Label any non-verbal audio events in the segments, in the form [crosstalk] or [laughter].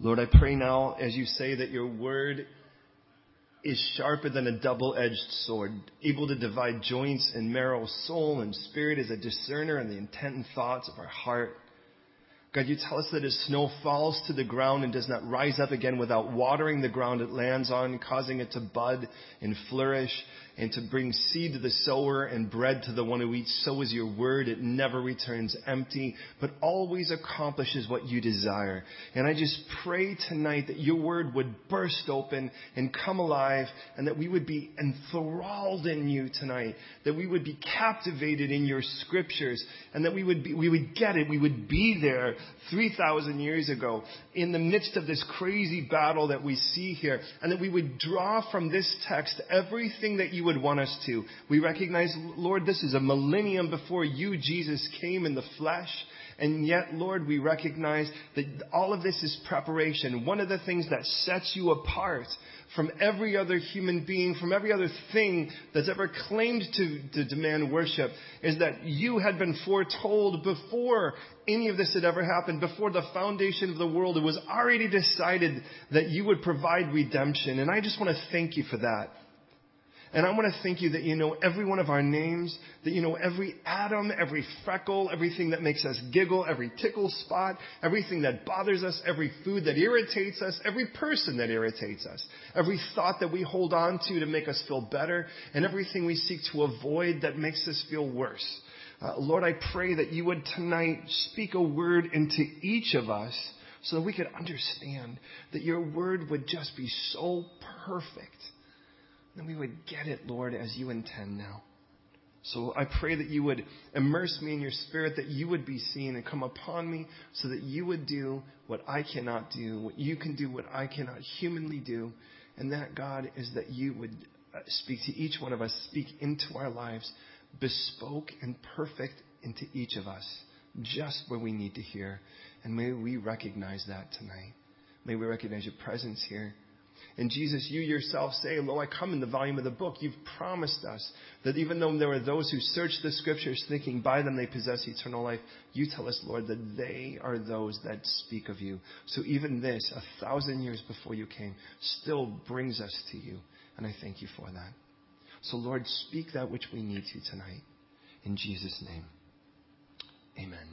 Lord, I pray now as you say that your word is sharper than a double-edged sword, able to divide joints and marrow, soul and spirit, is a discerner in the intent and thoughts of our heart. God, you tell us that as snow falls to the ground and does not rise up again without watering the ground it lands on, causing it to bud and flourish and to bring seed to the sower and bread to the one who eats, so is your word. It never returns empty, but always accomplishes what you desire. And I just pray tonight that your word would burst open and come alive and that we would be enthralled in you tonight, that we would be captivated in your scriptures and that we would be, we would get it. We would be there 3,000 years ago in the midst of this crazy battle that we see here and that we would draw from this text everything that you would want us to. We recognize, Lord, this is a millennium before you, Jesus, came in the flesh. And yet, Lord, we recognize that all of this is preparation. One of the things that sets you apart from every other human being, from every other thing that's ever claimed to, to demand worship, is that you had been foretold before any of this had ever happened, before the foundation of the world. It was already decided that you would provide redemption. And I just want to thank you for that. And I want to thank you that you know every one of our names, that you know every atom, every freckle, everything that makes us giggle, every tickle spot, everything that bothers us, every food that irritates us, every person that irritates us, every thought that we hold on to to make us feel better, and everything we seek to avoid that makes us feel worse. Uh, Lord, I pray that you would tonight speak a word into each of us so that we could understand that your word would just be so perfect then we would get it, Lord, as you intend now. So I pray that you would immerse me in your spirit, that you would be seen and come upon me so that you would do what I cannot do, what you can do, what I cannot humanly do. And that, God, is that you would uh, speak to each one of us, speak into our lives, bespoke and perfect into each of us, just where we need to hear. And may we recognize that tonight. May we recognize your presence here. And Jesus, you yourself say, Lo, I come in the volume of the book. You've promised us that even though there are those who search the scriptures thinking by them they possess eternal life, you tell us, Lord, that they are those that speak of you. So even this, a thousand years before you came, still brings us to you. And I thank you for that. So Lord, speak that which we need to tonight. In Jesus' name. Amen.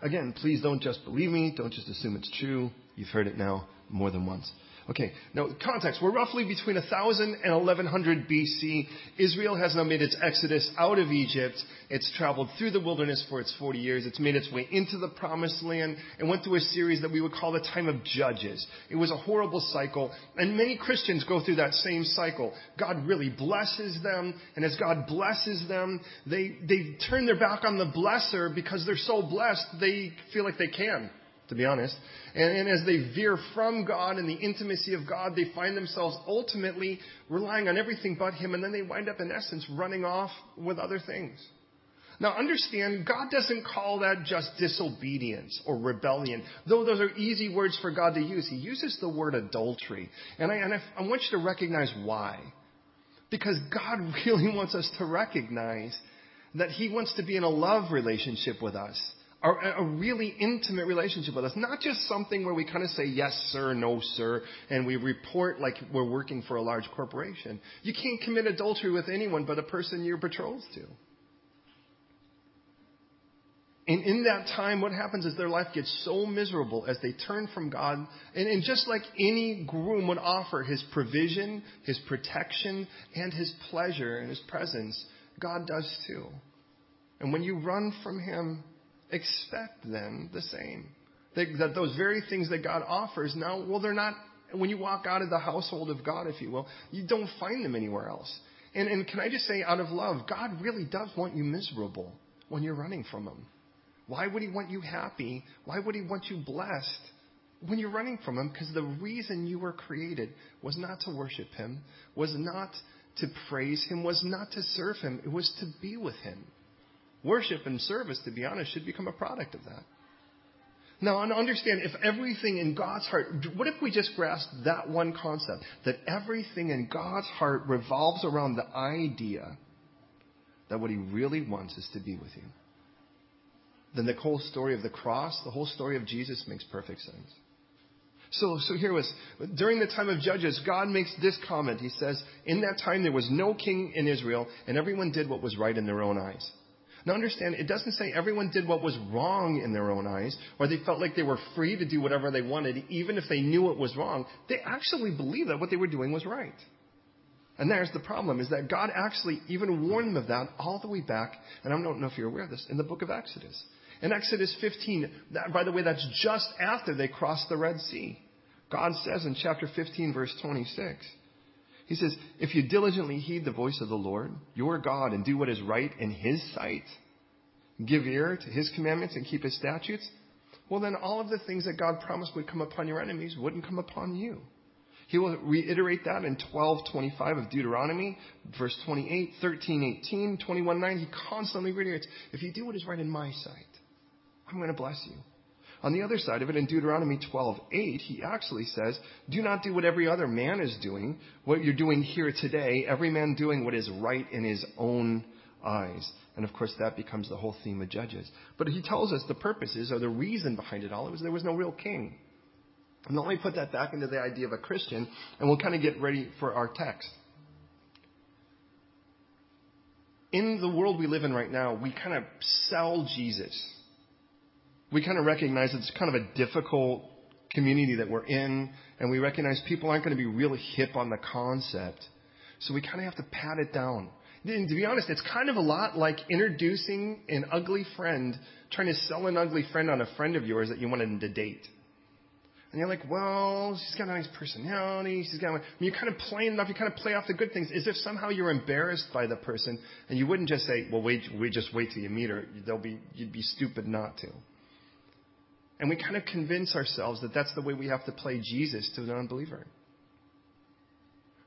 Again, please don't just believe me. Don't just assume it's true. You've heard it now more than once. Okay, now context. We're roughly between 1000 and 1100 BC. Israel has now made its exodus out of Egypt. It's traveled through the wilderness for its 40 years. It's made its way into the promised land and went through a series that we would call the time of judges. It was a horrible cycle, and many Christians go through that same cycle. God really blesses them, and as God blesses them, they, they turn their back on the blesser because they're so blessed, they feel like they can to be honest. And, and, as they veer from God and the intimacy of God, they find themselves ultimately relying on everything but Him, and then they wind up, in essence, running off with other things. Now, understand, God doesn't call that just disobedience or rebellion, though those are easy words for God to use. He uses the word adultery. And I, and I, I want you to recognize why. Because God [laughs] really wants us to recognize that He wants to be in a love relationship with us a, a really intimate relationship with us, not just something where we kind of say yes, sir, no, sir, and we report like we're working for a large corporation. You can't commit adultery with anyone but a person you're betrothed to. And in that time, what happens is their life gets so miserable as they turn from God. And, and, just like any groom would offer his provision, his protection, and his pleasure and his presence, God does too. And when you run from him, expect then the same. That, that those very things that God offers now, well, they're not, when you walk out of the household of God, if you will, you don't find them anywhere else. And, and can I just say, out of love, God really does want you miserable when you're running from Him. Why would He want you happy? Why would He want you blessed when you're running from Him? Because the reason you were created was not to worship Him, was not to praise Him, was not to serve Him, it was to be with Him. Worship and service, to be honest, should become a product of that. Now, understand, if everything in God's heart, what if we just grasp that one concept? That everything in God's heart revolves around the idea that what He really wants is to be with you. Then the whole story of the cross, the whole story of Jesus makes perfect sense. So, so here was, during the time of Judges, God makes this comment. He says, in that time there was no king in Israel, and everyone did what was right in their own eyes. Now understand, it doesn't say everyone did what was wrong in their own eyes, or they felt like they were free to do whatever they wanted, even if they knew it was wrong. They actually believed that what they were doing was right. And there's the problem, is that God actually even warned them of that all the way back, and I don't know if you're aware of this, in the book of Exodus. In Exodus 15, that, by the way, that's just after they crossed the Red Sea. God says in chapter 15, verse 26, he says, If you diligently heed the voice of the Lord, your God, and do what is right in his sight, give ear to his commandments and keep his statutes, well, then all of the things that God promised would come upon your enemies wouldn't come upon you. He will reiterate that in 12:25 of Deuteronomy, verse 28, 13:18, 21:9. He constantly reiterates, "If you do what is right in my sight, I'm going to bless you." On the other side of it, in Deuteronomy 12:8, he actually says, "Do not do what every other man is doing, what you're doing here today, every man doing what is right in his own eyes." And of course, that becomes the whole theme of Judges. But he tells us the purposes or the reason behind it all. Was there was no real king. And let me put that back into the idea of a Christian, and we'll kind of get ready for our text. In the world we live in right now, we kind of sell Jesus we kind of recognize it's kind of a difficult community that we're in, and we recognize people aren't going to be really hip on the concept. So we kind of have to pat it down. And to be honest, it's kind of a lot like introducing an ugly friend, trying to sell an ugly friend on a friend of yours that you wanted to date. And you're like, well, she's got a nice personality. She's got. A, you kind of play enough. You kind of play off the good things, as if somehow you're embarrassed by the person, and you wouldn't just say, well, wait, we just wait till you meet her. They'll be, you'd be stupid not to. And we kind of convince ourselves that that's the way we have to play Jesus to the unbeliever.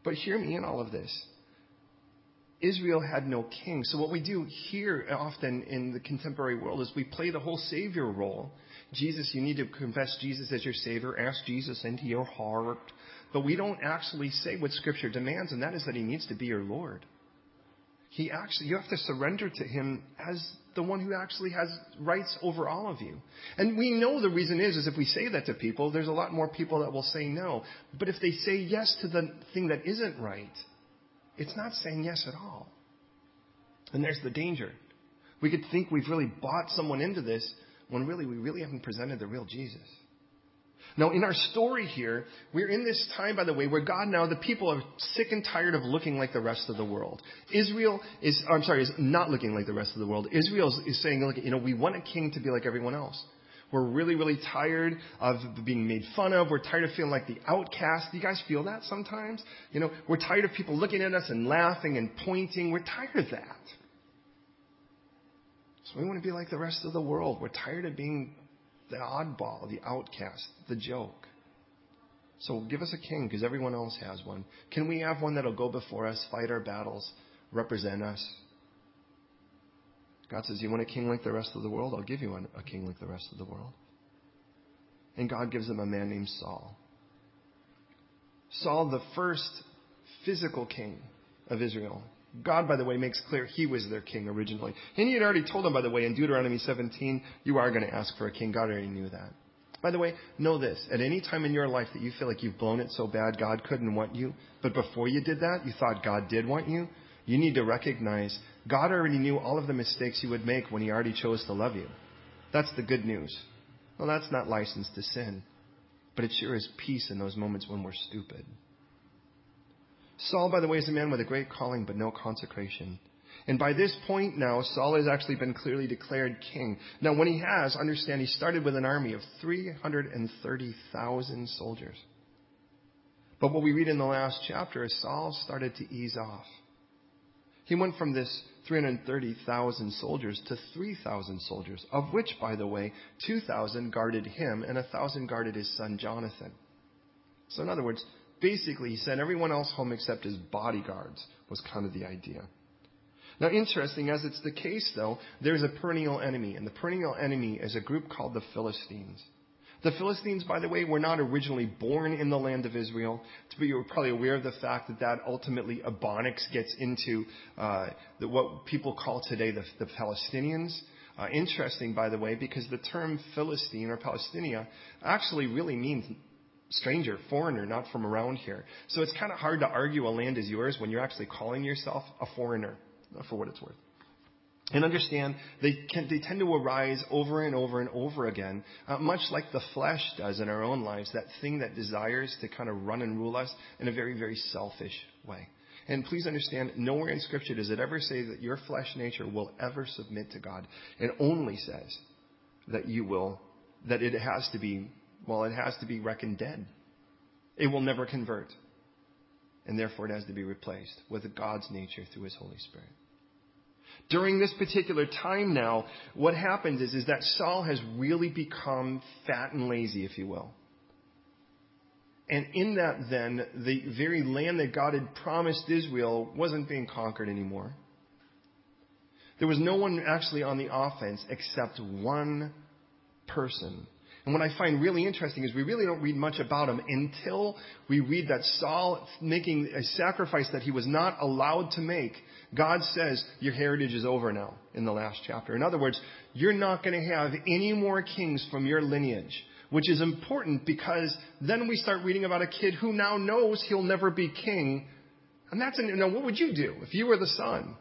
But hear me in all of this. Israel had no king. So what we do here often in the contemporary world is we play the whole savior role. Jesus, you need to confess Jesus as your savior, ask Jesus into your heart. But we don't actually say what scripture demands, and that is that he needs to be your Lord. He actually, you have to surrender to him as the one who actually has rights over all of you. And we know the reason is, is if we say that to people, there's a lot more people that will say no. But if they say yes to the thing that isn't right, it's not saying yes at all. And there's the danger. We could think we've really bought someone into this when really we really haven't presented the real Jesus. Now, in our story here, we're in this time, by the way, where God now, the people are sick and tired of looking like the rest of the world. Israel is, I'm sorry, is not looking like the rest of the world. Israel is saying, look, you know, we want a king to be like everyone else. We're really, really tired of being made fun of. We're tired of feeling like the outcast. Do you guys feel that sometimes? You know, we're tired of people looking at us and laughing and pointing. We're tired of that. So we want to be like the rest of the world. We're tired of being the oddball, the outcast, the joke. So give us a king because everyone else has one. Can we have one that'll go before us, fight our battles, represent us? God says, You want a king like the rest of the world? I'll give you a king like the rest of the world. And God gives them a man named Saul. Saul, the first physical king of Israel, God, by the way, makes clear he was their king originally. And he had already told them, by the way, in Deuteronomy 17, you are going to ask for a king. God already knew that. By the way, know this. At any time in your life that you feel like you've blown it so bad God couldn't want you, but before you did that, you thought God did want you, you need to recognize God already knew all of the mistakes you would make when he already chose to love you. That's the good news. Well, that's not license to sin, but it sure is peace in those moments when we're stupid. Saul, by the way, is a man with a great calling but no consecration. And by this point now, Saul has actually been clearly declared king. Now, when he has, understand he started with an army of 330,000 soldiers. But what we read in the last chapter is Saul started to ease off. He went from this 330,000 soldiers to 3,000 soldiers, of which, by the way, 2,000 guarded him and 1,000 guarded his son Jonathan. So, in other words, basically he sent everyone else home except his bodyguards, was kind of the idea. Now, interesting, as it's the case, though, there's a perennial enemy, and the perennial enemy is a group called the Philistines. The Philistines, by the way, were not originally born in the land of Israel. You're probably aware of the fact that that ultimately Ebonics gets into uh, the, what people call today the, the Palestinians. Uh, interesting, by the way, because the term Philistine or Palestinia actually really means stranger, foreigner, not from around here. So it's kind of hard to argue a land is yours when you're actually calling yourself a foreigner, for what it's worth. And understand they, can, they tend to arise over and over and over again, uh, much like the flesh does in our own lives, that thing that desires to kind of run and rule us in a very, very selfish way. And please understand, nowhere in Scripture does it ever say that your flesh nature will ever submit to God. It only says that you will, that it has to be, well, it has to be reckoned dead. It will never convert. And therefore it has to be replaced with God's nature through His Holy Spirit. During this particular time now, what happens is, is that Saul has really become fat and lazy, if you will. And in that then, the very land that God had promised Israel wasn't being conquered anymore. There was no one actually on the offense except one person. And what I find really interesting is we really don't read much about him until we read that Saul making a sacrifice that he was not allowed to make. God says, your heritage is over now in the last chapter. In other words, you're not going to have any more kings from your lineage which is important because then we start reading about a kid who now knows he'll never be king. And that's, an, now what would you do if you were the son?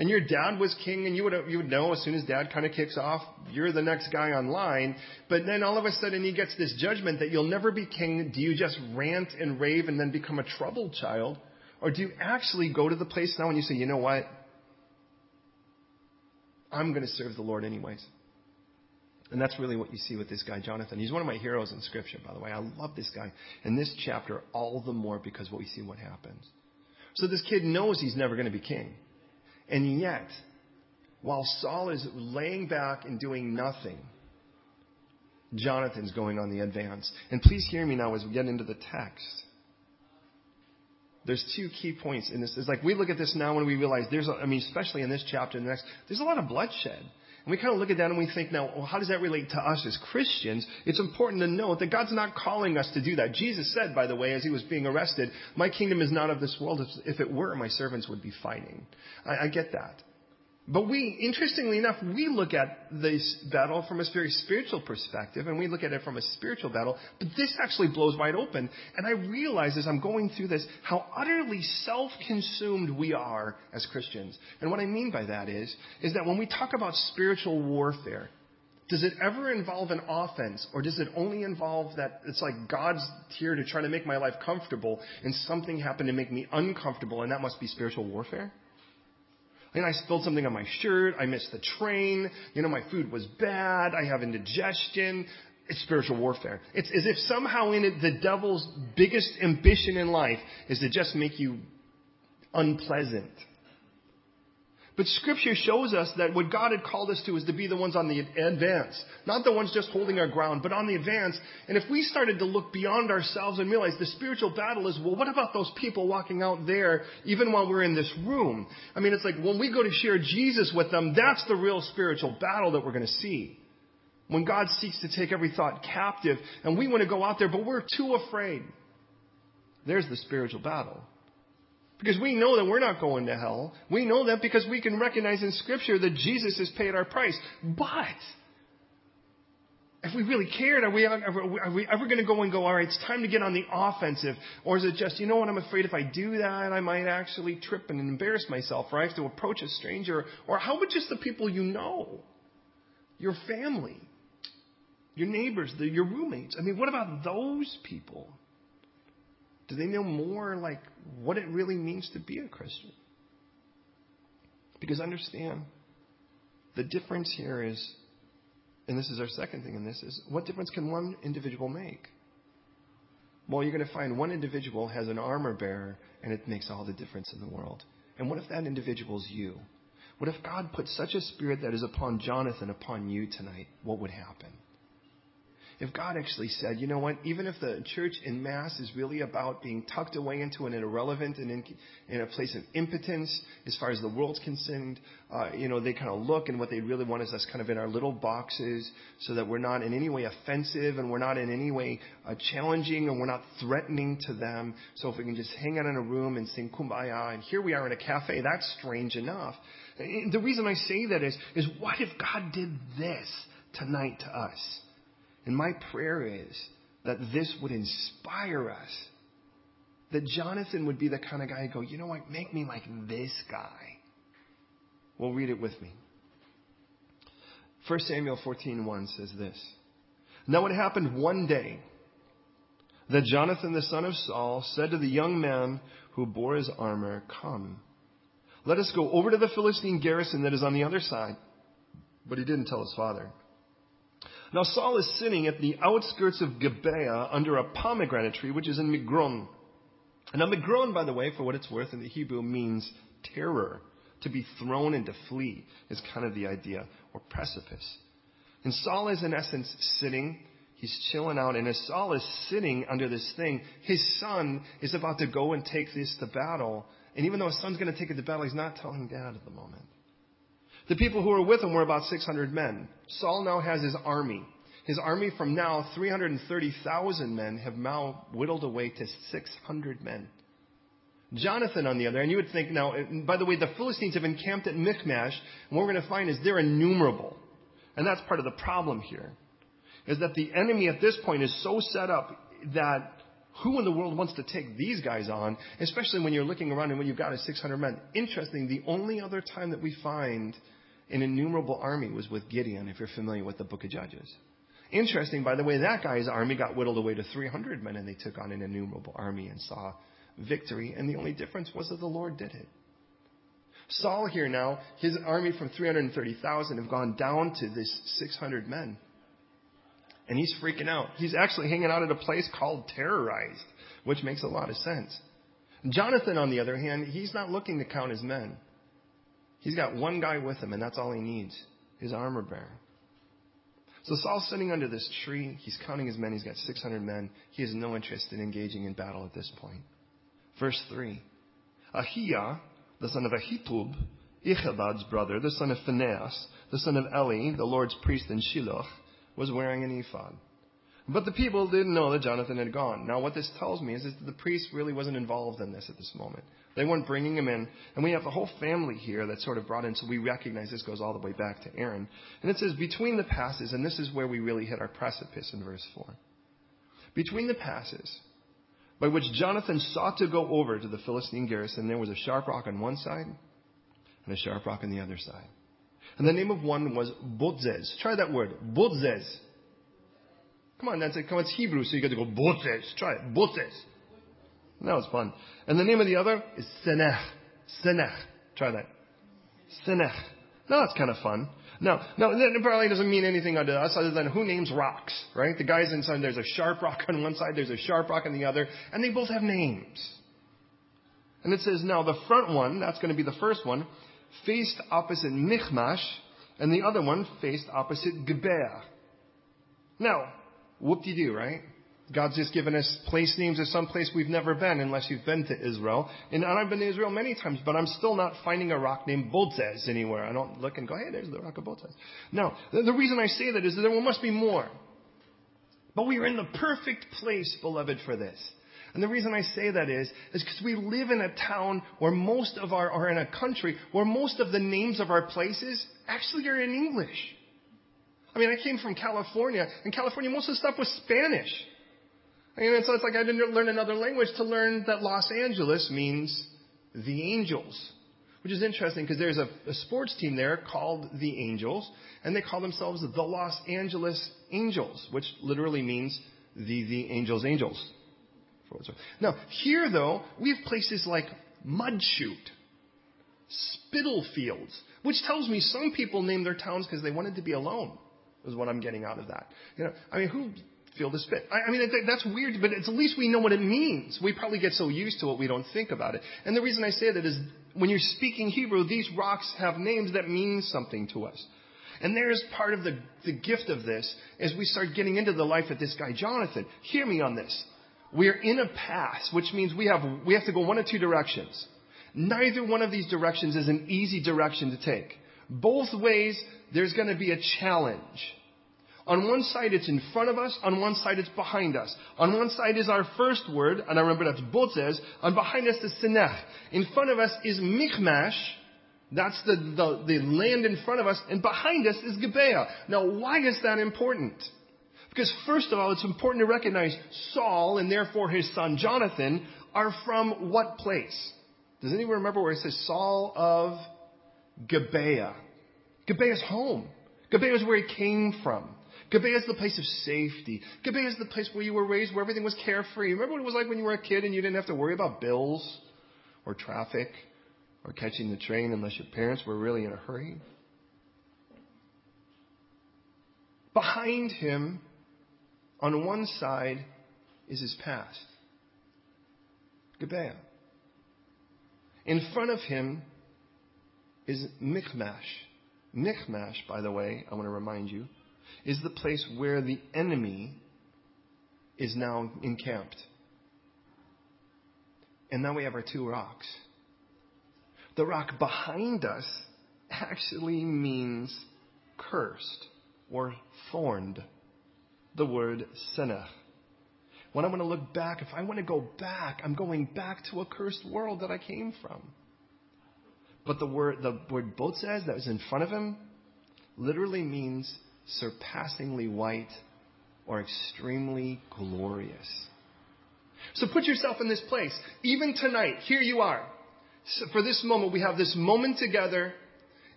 And your dad was king and you would, you would know as soon as dad kind of kicks off, you're the next guy online. But then all of a sudden he gets this judgment that you'll never be king. Do you just rant and rave and then become a troubled child? Or do you actually go to the place now and you say, you know what? I'm going to serve the Lord anyways. And that's really what you see with this guy, Jonathan. He's one of my heroes in Scripture, by the way. I love this guy. In this chapter, all the more because what we see what happens. So this kid knows he's never going to be king. And yet, while Saul is laying back and doing nothing, Jonathan's going on the advance. And please hear me now as we get into the text. There's two key points in this. It's like we look at this now when we realize there's, a, I mean, especially in this chapter and the next, there's a lot of bloodshed. We kind of look at that and we think now, well, how does that relate to us as Christians? It's important to note that God's not calling us to do that. Jesus said, by the way, as he was being arrested, my kingdom is not of this world. If it were, my servants would be fighting. I, I get that. But we, interestingly enough, we look at this battle from a very spiritual perspective, and we look at it from a spiritual battle, but this actually blows wide open. And I realize as I'm going through this how utterly self-consumed we are as Christians. And what I mean by that is, is that when we talk about spiritual warfare, does it ever involve an offense, or does it only involve that it's like God's here to try to make my life comfortable, and something happened to make me uncomfortable, and that must be spiritual warfare? And I spilled something on my shirt. I missed the train. You know, my food was bad. I have indigestion. It's spiritual warfare. It's as if somehow in it, the devil's biggest ambition in life is to just make you unpleasant. But scripture shows us that what God had called us to is to be the ones on the advance. Not the ones just holding our ground, but on the advance. And if we started to look beyond ourselves and realize the spiritual battle is, well, what about those people walking out there even while we're in this room? I mean, it's like when we go to share Jesus with them, that's the real spiritual battle that we're going to see. When God seeks to take every thought captive and we want to go out there, but we're too afraid. There's the spiritual battle. Because we know that we're not going to hell. We know that because we can recognize in Scripture that Jesus has paid our price. But, if we really cared, are we, are we ever going to go and go, all right, it's time to get on the offensive? Or is it just, you know what, I'm afraid if I do that, I might actually trip and embarrass myself, or I have to approach a stranger? Or how about just the people you know? Your family, your neighbors, the, your roommates. I mean, what about those people? Do they know more like what it really means to be a Christian? Because understand, the difference here is, and this is our second thing in this, is what difference can one individual make? Well, you're going to find one individual has an armor bearer, and it makes all the difference in the world. And what if that individual is you? What if God put such a spirit that is upon Jonathan upon you tonight? What would happen? If God actually said, you know what, even if the church in mass is really about being tucked away into an irrelevant and in, in a place of impotence as far as the world's concerned, uh, you know, they kind of look and what they really want is us kind of in our little boxes so that we're not in any way offensive and we're not in any way uh, challenging and we're not threatening to them. So if we can just hang out in a room and sing kumbaya and here we are in a cafe, that's strange enough. The reason I say that is, is what if God did this tonight to us? And my prayer is that this would inspire us. That Jonathan would be the kind of guy who go, you know what, make me like this guy. Well, read it with me. 1 Samuel 14:1 says this. Now it happened one day that Jonathan the son of Saul said to the young man who bore his armor, Come, let us go over to the Philistine garrison that is on the other side. But he didn't tell his father. Now Saul is sitting at the outskirts of Gibeah under a pomegranate tree, which is in Migron. And now Migron, by the way, for what it's worth in the Hebrew, means terror. To be thrown and to flee is kind of the idea, or precipice. And Saul is in essence sitting, he's chilling out, and as Saul is sitting under this thing, his son is about to go and take this to battle. And even though his son's going to take it to battle, he's not telling dad at the moment. The people who were with him were about 600 men. Saul now has his army. His army from now, 330,000 men, have now whittled away to 600 men. Jonathan, on the other hand, you would think now, eh, by the way, the Philistines have encamped at Michmash, and what we're going to find is they're innumerable. And that's part of the problem here, is that the enemy at this point is so set up that who in the world wants to take these guys on, especially when you're looking around and when you've got a 600 men? Interesting, the only other time that we find an innumerable army was with Gideon, if you're familiar with the book of Judges. Interesting, by the way, that guy's army got whittled away to 300 men and they took on an innumerable army and saw victory. And the only difference was that the Lord did it. Saul here now, his army from 330,000 have gone down to this 600 men. And he's freaking out. He's actually hanging out at a place called terrorized, which makes a lot of sense. Jonathan, on the other hand, he's not looking to count his men. He's got one guy with him, and that's all he needs his armor bearer. So Saul's sitting under this tree. He's counting his men. He's got 600 men. He has no interest in engaging in battle at this point. Verse 3 Ahiah, the son of Ahitub, Ichabod's brother, the son of Phinehas, the son of Eli, the Lord's priest in Shiloh, was wearing an ephod. But the people didn't know that Jonathan had gone. Now, what this tells me is that the priest really wasn't involved in this at this moment. They weren't bringing him in. And we have the whole family here that's sort of brought in, so we recognize this goes all the way back to Aaron. And it says, between the passes, and this is where we really hit our precipice in verse 4. Between the passes, by which Jonathan sought to go over to the Philistine garrison, there was a sharp rock on one side and a sharp rock on the other side. And the name of one was Bozez. Try that word. Bozez. Come on, that's it. Come on, it's Hebrew, so you got to go Bozez. Try it. Bozez. That was fun. And the name of the other is Senech. Senech. Try that. Senech. Now that's kind of fun. Now, now that probably doesn't mean anything to us other than who names rocks, right? The guys inside, there's a sharp rock on one side, there's a sharp rock on the other, and they both have names. And it says, now the front one, that's going to be the first one, faced opposite Michmash, and the other one faced opposite Gibeah. Now, whoop-de-doo, right? God's just given us place names of some place we've never been unless you've been to Israel. And I've been to Israel many times, but I'm still not finding a rock named Bozez anywhere. I don't look and go, hey, there's the rock of Bozez. No, the reason I say that is that there must be more. But we are in the perfect place, beloved, for this. And the reason I say that is, is because we live in a town where most of our, or in a country where most of the names of our places actually are in English. I mean, I came from California. and California, most of the stuff was Spanish. And so it's like I didn't learn another language to learn that Los Angeles means the Angels. Which is interesting because there's a, a, sports team there called the Angels, and they call themselves the Los Angeles Angels, which literally means the, the Angels Angels. Now, here though, we have places like Mudchute, Spitalfields, which tells me some people named their towns because they wanted to be alone, is what I'm getting out of that. You know, I mean, who feel the spit? I, I mean, that's weird, but at least we know what it means. We probably get so used to it we don't think about it. And the reason I say that is when you're speaking Hebrew, these rocks have names that mean something to us. And there's part of the, the gift of this as we start getting into the life of this guy, Jonathan. Hear me on this. We're in a pass, which means we have, we have to go one of two directions. Neither one of these directions is an easy direction to take. Both ways, there's going to be a challenge. On one side, it's in front of us. On one side, it's behind us. On one side is our first word, and I remember that's Bozez. And behind us is Senech. In front of us is Michmash. That's the, the, the land in front of us. And behind us is Gibeah. Now, why is that important? Because first of all, it's important to recognize Saul and therefore his son Jonathan are from what place? Does anyone remember where it says Saul of Gibeah? Gibeah is home. Gibeah is where he came from. Gibeah is the place of safety. Gibeah is the place where you were raised, where everything was carefree. Remember what it was like when you were a kid and you didn't have to worry about bills or traffic or catching the train unless your parents were really in a hurry? Behind him, on one side, is his past. Gibeah. In front of him is Michmash. Michmash, by the way, I want to remind you, is the place where the enemy is now encamped. And now we have our two rocks. The rock behind us actually means cursed or thorned. The word senech. When I want to look back, if I want to go back, I'm going back to a cursed world that I came from. But the word, the word Bozez that was in front of him literally means surpassingly white or extremely glorious. So put yourself in this place. Even tonight, here you are. So for this moment, we have this moment together,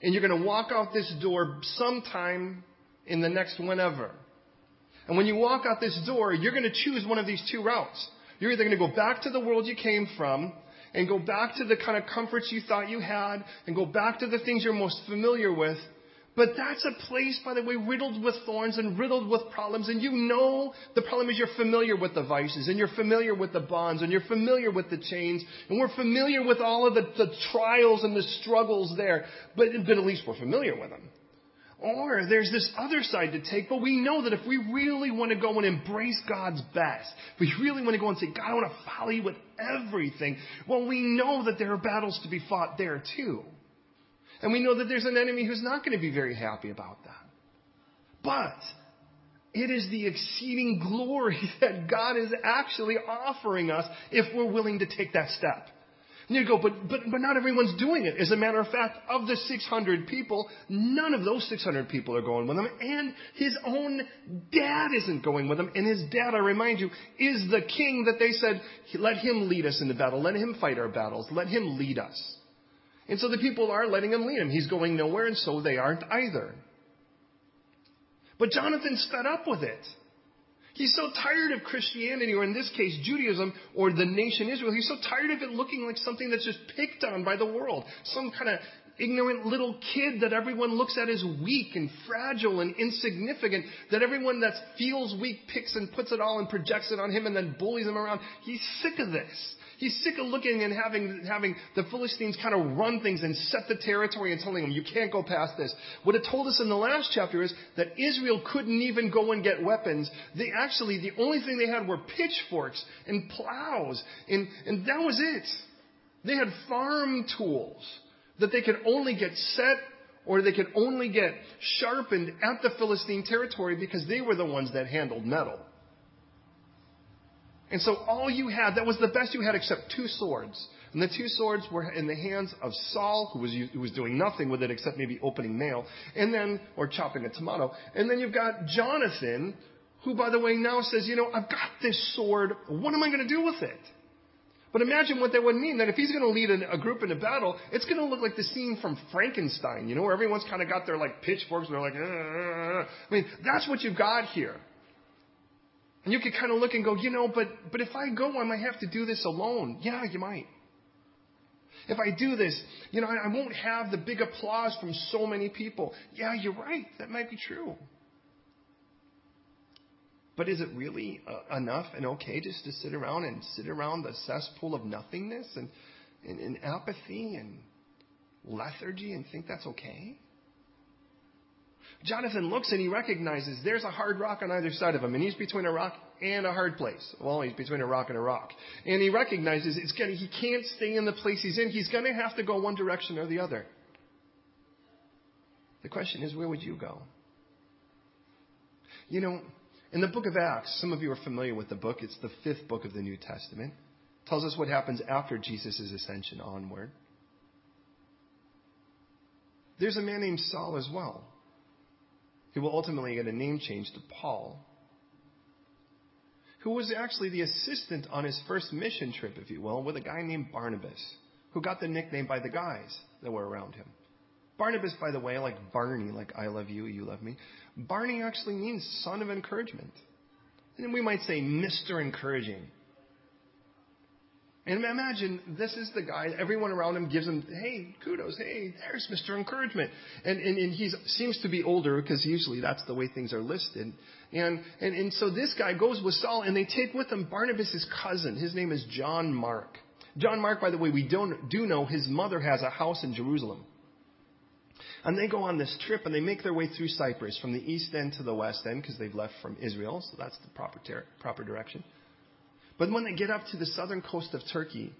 and you're going to walk out this door sometime in the next whenever. And when you walk out this door, you're going to choose one of these two routes. You're either going to go back to the world you came from and go back to the kind of comforts you thought you had and go back to the things you're most familiar with, but that's a place, by the way, riddled with thorns and riddled with problems. And you know the problem is you're familiar with the vices and you're familiar with the bonds and you're familiar with the chains and we're familiar with all of the, the trials and the struggles there. But, but at least we're familiar with them. Or there's this other side to take, but we know that if we really want to go and embrace God's best, if we really want to go and say, God, I want to follow you with everything, well, we know that there are battles to be fought there too. And we know that there's an enemy who's not going to be very happy about that. But it is the exceeding glory [laughs] that God is actually offering us if we're willing to take that step. And you go, but, but, but not everyone's doing it. As a matter of fact, of the 600 people, none of those 600 people are going with him. And his own dad isn't going with him. And his dad, I remind you, is the king that they said, let him lead us into battle. Let him fight our battles. Let him lead us. And so the people are letting him lead him. He's going nowhere, and so they aren't either. But Jonathan's fed up with it. He's so tired of Christianity, or in this case, Judaism, or the nation Israel. He's so tired of it looking like something that's just picked on by the world. Some kind of ignorant little kid that everyone looks at as weak and fragile and insignificant, that everyone that feels weak picks and puts it all and projects it on him and then bullies him around. He's sick of this. He's sick of looking and having, having the Philistines kind of run things and set the territory and telling them, you can't go past this. What it told us in the last chapter is that Israel couldn't even go and get weapons. They actually, the only thing they had were pitchforks and plows. And, and that was it. They had farm tools that they could only get set or they could only get sharpened at the Philistine territory because they were the ones that handled metal. And so all you had, that was the best you had except two swords. And the two swords were in the hands of Saul, who was, who was doing nothing with it except maybe opening mail, and then, or chopping a tomato. And then you've got Jonathan, who by the way now says, you know, I've got this sword. What am I going to do with it? But imagine what that would mean that if he's going to lead a, group into battle, it's going to look like the scene from Frankenstein, you know, where everyone's kind of got their like pitchforks and they're like, uh, uh, uh, I mean, that's what you've got here. And you could kind of look and go, you know, but, but if I go, I might have to do this alone. Yeah, you might. If I do this, you know, I, won't have the big applause from so many people. Yeah, you're right. That might be true. But is it really uh, enough and okay just to sit around and sit around the cesspool of nothingness and, and, and apathy and lethargy and think that's okay? Jonathan looks and he recognizes there's a hard rock on either side of him, and he's between a rock and a hard place. Well, he's between a rock and a rock. And he recognizes it's gonna, he can't stay in the place he's in. He's going to have to go one direction or the other. The question is, where would you go? You know, in the book of Acts, some of you are familiar with the book. It's the fifth book of the New Testament. It tells us what happens after Jesus' ascension onward. There's a man named Saul as well. He will ultimately get a name change to Paul. who was actually the assistant on his first mission trip, if you will, with a guy named Barnabas, who got the nickname by the guys that were around him. Barnabas, by the way, like Barney, like I love you, you love me. Barney actually means son of encouragement. And we might say Mr. Encouraging. And imagine this is the guy, everyone around him gives him, hey, kudos, hey, there's Mr. Encouragement. And, and, and he seems to be older because usually that's the way things are listed. And, and, and so this guy goes with Saul and they take with them Barnabas' cousin. His name is John Mark. John Mark, by the way, we don't, do know his mother has a house in Jerusalem. And they go on this trip and they make their way through Cyprus from the east end to the west end because they've left from Israel, so that's the proper, ter- proper direction. But when they get up to the southern coast of Turkey,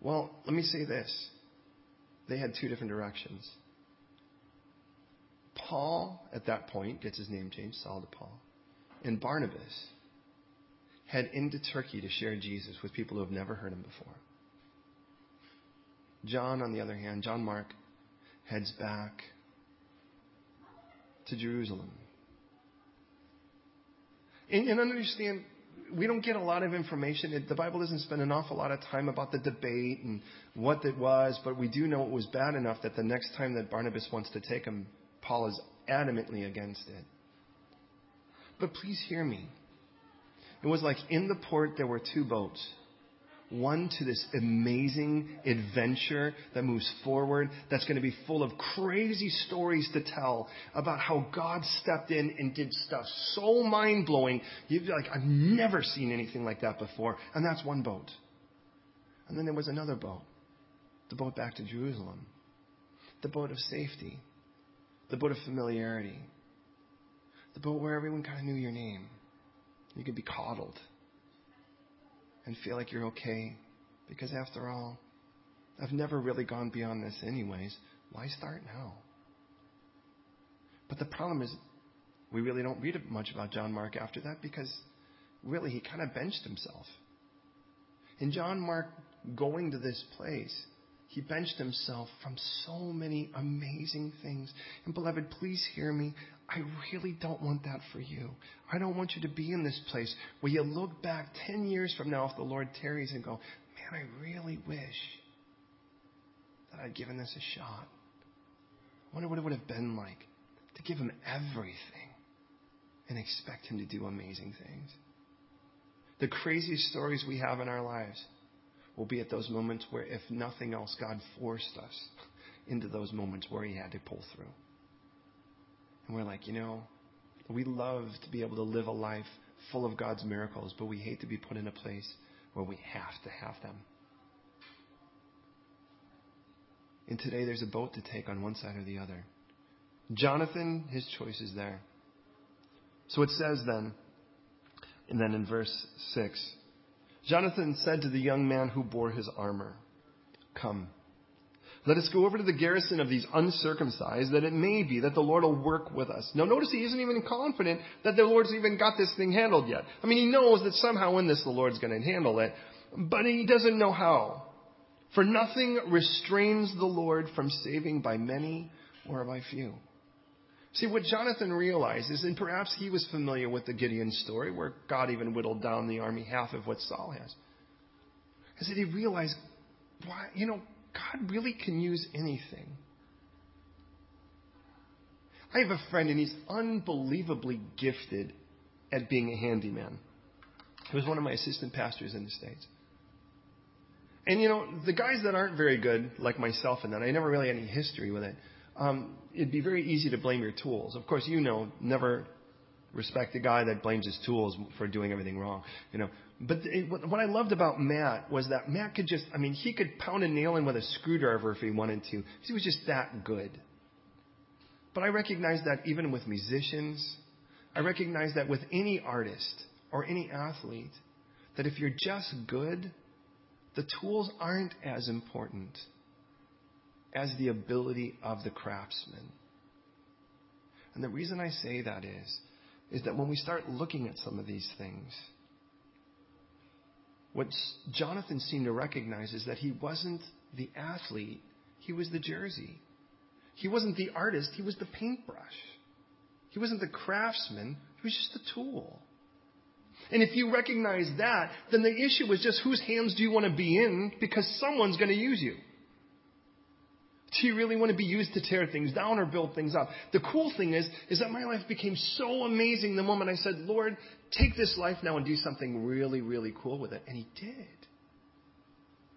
well, let me say this. They had two different directions. Paul, at that point, gets his name changed, Saul to Paul. And Barnabas head into Turkey to share Jesus with people who have never heard him before. John, on the other hand, John Mark, heads back to Jerusalem. And, and understand, we don't get a lot of information. The Bible doesn't spend an awful lot of time about the debate and what it was, but we do know it was bad enough that the next time that Barnabas wants to take him, Paul is adamantly against it. But please hear me. It was like in the port there were two boats. One to this amazing adventure that moves forward, that's going to be full of crazy stories to tell about how God stepped in and did stuff so mind blowing. You'd be like, I've never seen anything like that before. And that's one boat. And then there was another boat, the boat back to Jerusalem, the boat of safety, the boat of familiarity, the boat where everyone kind of knew your name. You could be coddled and feel like you're okay. Because after all, I've never really gone beyond this anyways. Why start now? But the problem is, we really don't read much about John Mark after that because really he kind of benched himself. In John Mark going to this place, he benched himself from so many amazing things. And beloved, please hear me. I really don't want that for you. I don't want you to be in this place where you look back 10 years from now if the Lord tarries and go, man, I really wish that I'd given this a shot. I wonder what it would have been like to give him everything and expect him to do amazing things. The craziest stories we have in our lives will be at those moments where, if nothing else, God forced us [laughs] into those moments where He had to pull through. And we're like, you know, we love to be able to live a life full of God's miracles, but we hate to be put in a place where we have to have them. And today there's a boat to take on one side or the other. Jonathan, his choice is there. So it says then, and then in verse 6, Jonathan said to the young man who bore his armor, Come, let us go over to the garrison of these uncircumcised, that it may be that the Lord will work with us. Now notice he isn't even confident that the Lord's even got this thing handled yet. I mean, he knows that somehow in this the Lord's going to handle it, but he doesn't know how. For nothing restrains the Lord from saving by many or by few. See, what Jonathan realizes, and perhaps he was familiar with the Gideon story, where God even whittled down the army half of what Saul has, is that he realized, why, you know, God really can use anything. I have a friend, and he's unbelievably gifted at being a handyman. He was one of my assistant pastors in the States. And you know, the guys that aren't very good, like myself and that, I never really had any history with it um, it'd be very easy to blame your tools. Of course, you know, never respect the guy that blames his tools for doing everything wrong. You know, but it, what I loved about Matt was that Matt could just, I mean, he could pound a nail in with a screwdriver if he wanted to. He was just that good. But I recognize that even with musicians, I recognize that with any artist or any athlete, that if you're just good, the tools aren't as important as the ability of the craftsman. And the reason I say that is, is that when we start looking at some of these things, what Jonathan seemed to recognize is that he wasn't the athlete, he was the jersey. He wasn't the artist, he was the paintbrush. He wasn't the craftsman, he was just the tool. And if you recognize that, then the issue is just whose hands do you want to be in because someone's going to use you. Do you really want to be used to tear things down or build things up? The cool thing is, is that my life became so amazing the moment I said, Lord, take this life now and do something really, really cool with it. And He did.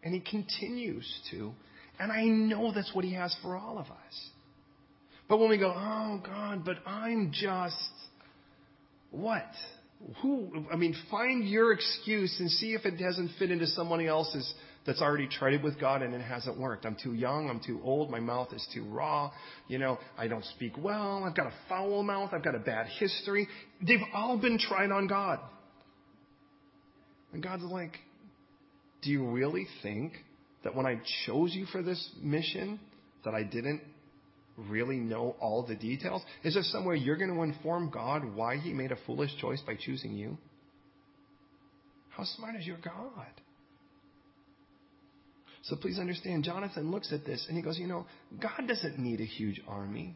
And He continues to. And I know that's what He has for all of us. But when we go, oh God, but I'm just, what? Who, I mean, find your excuse and see if it doesn't fit into somebody else's that's already tried with God and it hasn't worked. I'm too young. I'm too old. My mouth is too raw. You know, I don't speak well. I've got a foul mouth. I've got a bad history. They've all been tried on God. And God's like, do you really think that when I chose you for this mission, that I didn't really know all the details? Is there somewhere you're going to inform God why he made a foolish choice by choosing you? How smart is your God? So please understand, Jonathan looks at this and he goes, you know, God doesn't need a huge army.